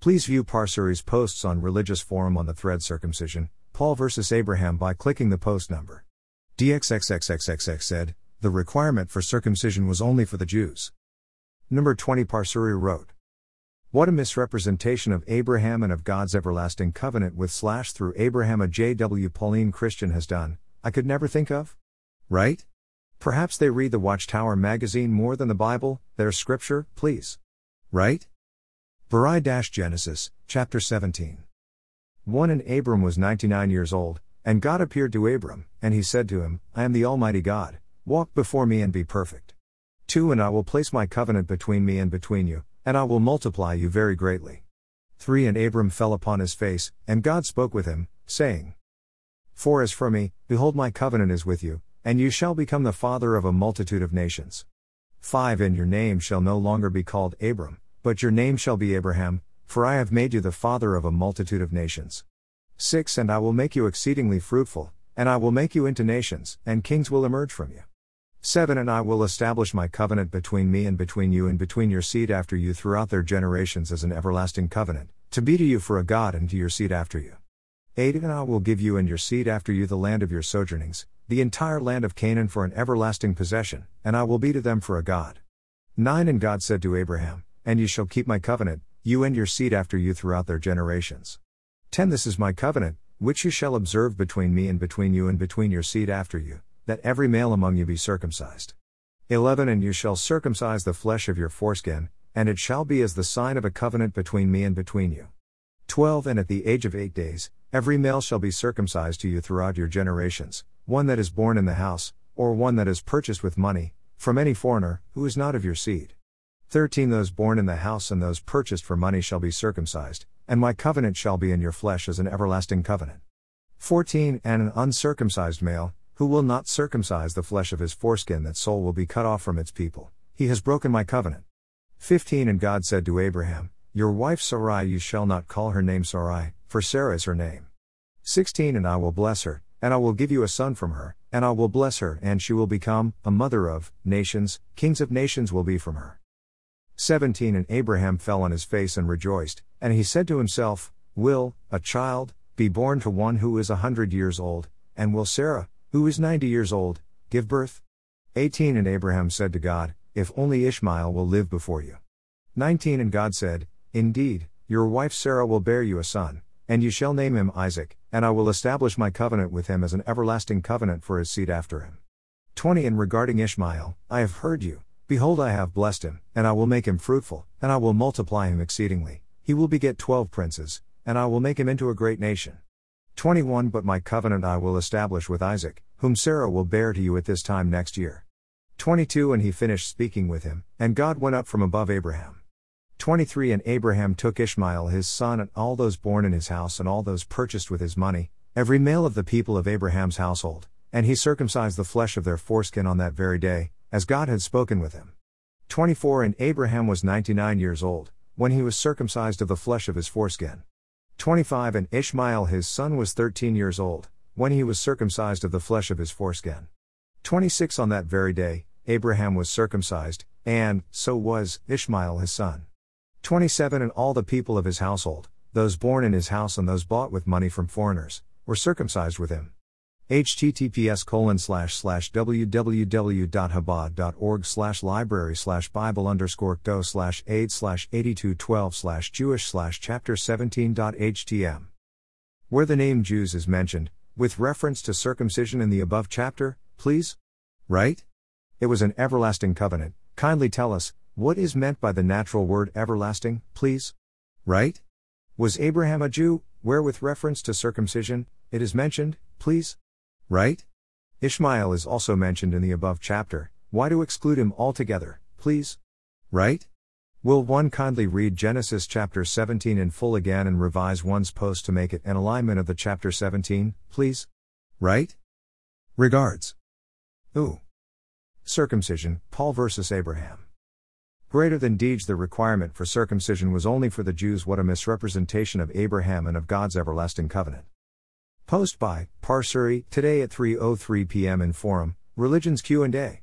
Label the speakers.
Speaker 1: Please view Paarsurrey's posts on Religious Forum on the thread Circumcision, Paul vs. Abraham by clicking the post number. DXXXXXX said, the requirement for circumcision was only for the Jews. Number 20 Paarsurrey wrote, What a misrepresentation of Abraham and of God's everlasting covenant with slash through Abraham a J.W. Pauline Christian has done, I could never think of? Right? Perhaps they read the Watchtower magazine more than the Bible, their scripture, please. Right? Barai Genesis, chapter 17. 1 And Abram was 99 years old, and God appeared to Abram, and he said to him, I am the Almighty God, walk before me and be perfect. 2 And I will place my covenant between me and between you, and I will multiply you very greatly. 3 And Abram fell upon his face, and God spoke with him, saying, 4 As for me, behold, my covenant is with you, and you shall become the father of a multitude of nations. 5 And your name shall no longer be called Abram, but your name shall be Abraham, for I have made you the father of a multitude of nations. 6 And I will make you exceedingly fruitful, and I will make you into nations, and kings will emerge from you. 7 And I will establish my covenant between me and between you and between your seed after you throughout their generations as an everlasting covenant, to be to you for a God and to your seed after you. 8 And I will give you and your seed after you the land of your sojournings, the entire land of Canaan for an everlasting possession, and I will be to them for a God. 9 And God said to Abraham, And you shall keep my covenant, you and your seed after you throughout their generations. 10 This is my covenant, which you shall observe between me and between you and between your seed after you that every male among you be circumcised. 11 And you shall circumcise the flesh of your foreskin, and it shall be as the sign of a covenant between me and between you. 12 And at the age of eight days, every male shall be circumcised to you throughout your generations, one that is born in the house, or one that is purchased with money, from any foreigner, who is not of your seed. 13 Those born in the house and those purchased for money shall be circumcised, and my covenant shall be in your flesh as an everlasting covenant. 14 And an uncircumcised male, who will not circumcise the flesh of his foreskin, that soul will be cut off from its people. He has broken my covenant. 15 And God said to Abraham, Your wife Sarai you shall not call her name Sarai, for Sarah is her name. 16 And I will bless her, and I will give you a son from her, and I will bless her, and she will become a mother of nations, kings of nations will be from her. 17 And Abraham fell on his face and rejoiced, and he said to himself, Will, a child, be born to one who is a hundred years old, and will Sarah, who is 90 years old, give birth? 18 And Abraham said to God, If only Ishmael will live before you. 19 And God said, Indeed, your wife Sarah will bear you a son, and you shall name him Isaac, and I will establish my covenant with him as an everlasting covenant for his seed after him. 20 And regarding Ishmael, I have heard you, behold, I have blessed him, and I will make him fruitful, and I will multiply him exceedingly. He will beget twelve princes, and I will make him into a great nation. 21 But my covenant I will establish with Isaac, whom Sarah will bear to you at this time next year. 22 And he finished speaking with him, and God went up from above Abraham. 23 And Abraham took Ishmael his son and all those born in his house and all those purchased with his money, every male of the people of Abraham's household, and he circumcised the flesh of their foreskin on that very day, as God had spoken with him. 24 And Abraham was 99 years old, when he was circumcised of the flesh of his foreskin. 25 And Ishmael his son was 13 years old, when he was circumcised of the flesh of his foreskin. 26 On that very day, Abraham was circumcised, and, so was, Ishmael his son. 27 And all the people of his household, those born in his house and those bought with money from foreigners, were circumcised with him https colon slash slash www.chabad.org slash library slash bible underscore do slash aid slash 8212 slash jewish slash chapter 17.htm where the name jews is mentioned with reference to circumcision in the above chapter please. Right? It was an everlasting covenant. Kindly tell us what is meant by the natural word everlasting please? Right? Was abraham a jew? Where with reference to circumcision it is mentioned please Right? Ishmael is also mentioned in the above chapter, why to exclude him altogether, please? Right? Will one kindly read Genesis chapter 17 in full again and revise one's post to make it an alignment of the chapter 17, please? Right? Regards. Ooh. Circumcision, Paul versus Abraham. Greater than deeds, the requirement for circumcision was only for the Jews. What a misrepresentation of Abraham and of God's everlasting covenant. Post by Paarsurrey today at 3:03 p.m. in Forum Religions Q&A.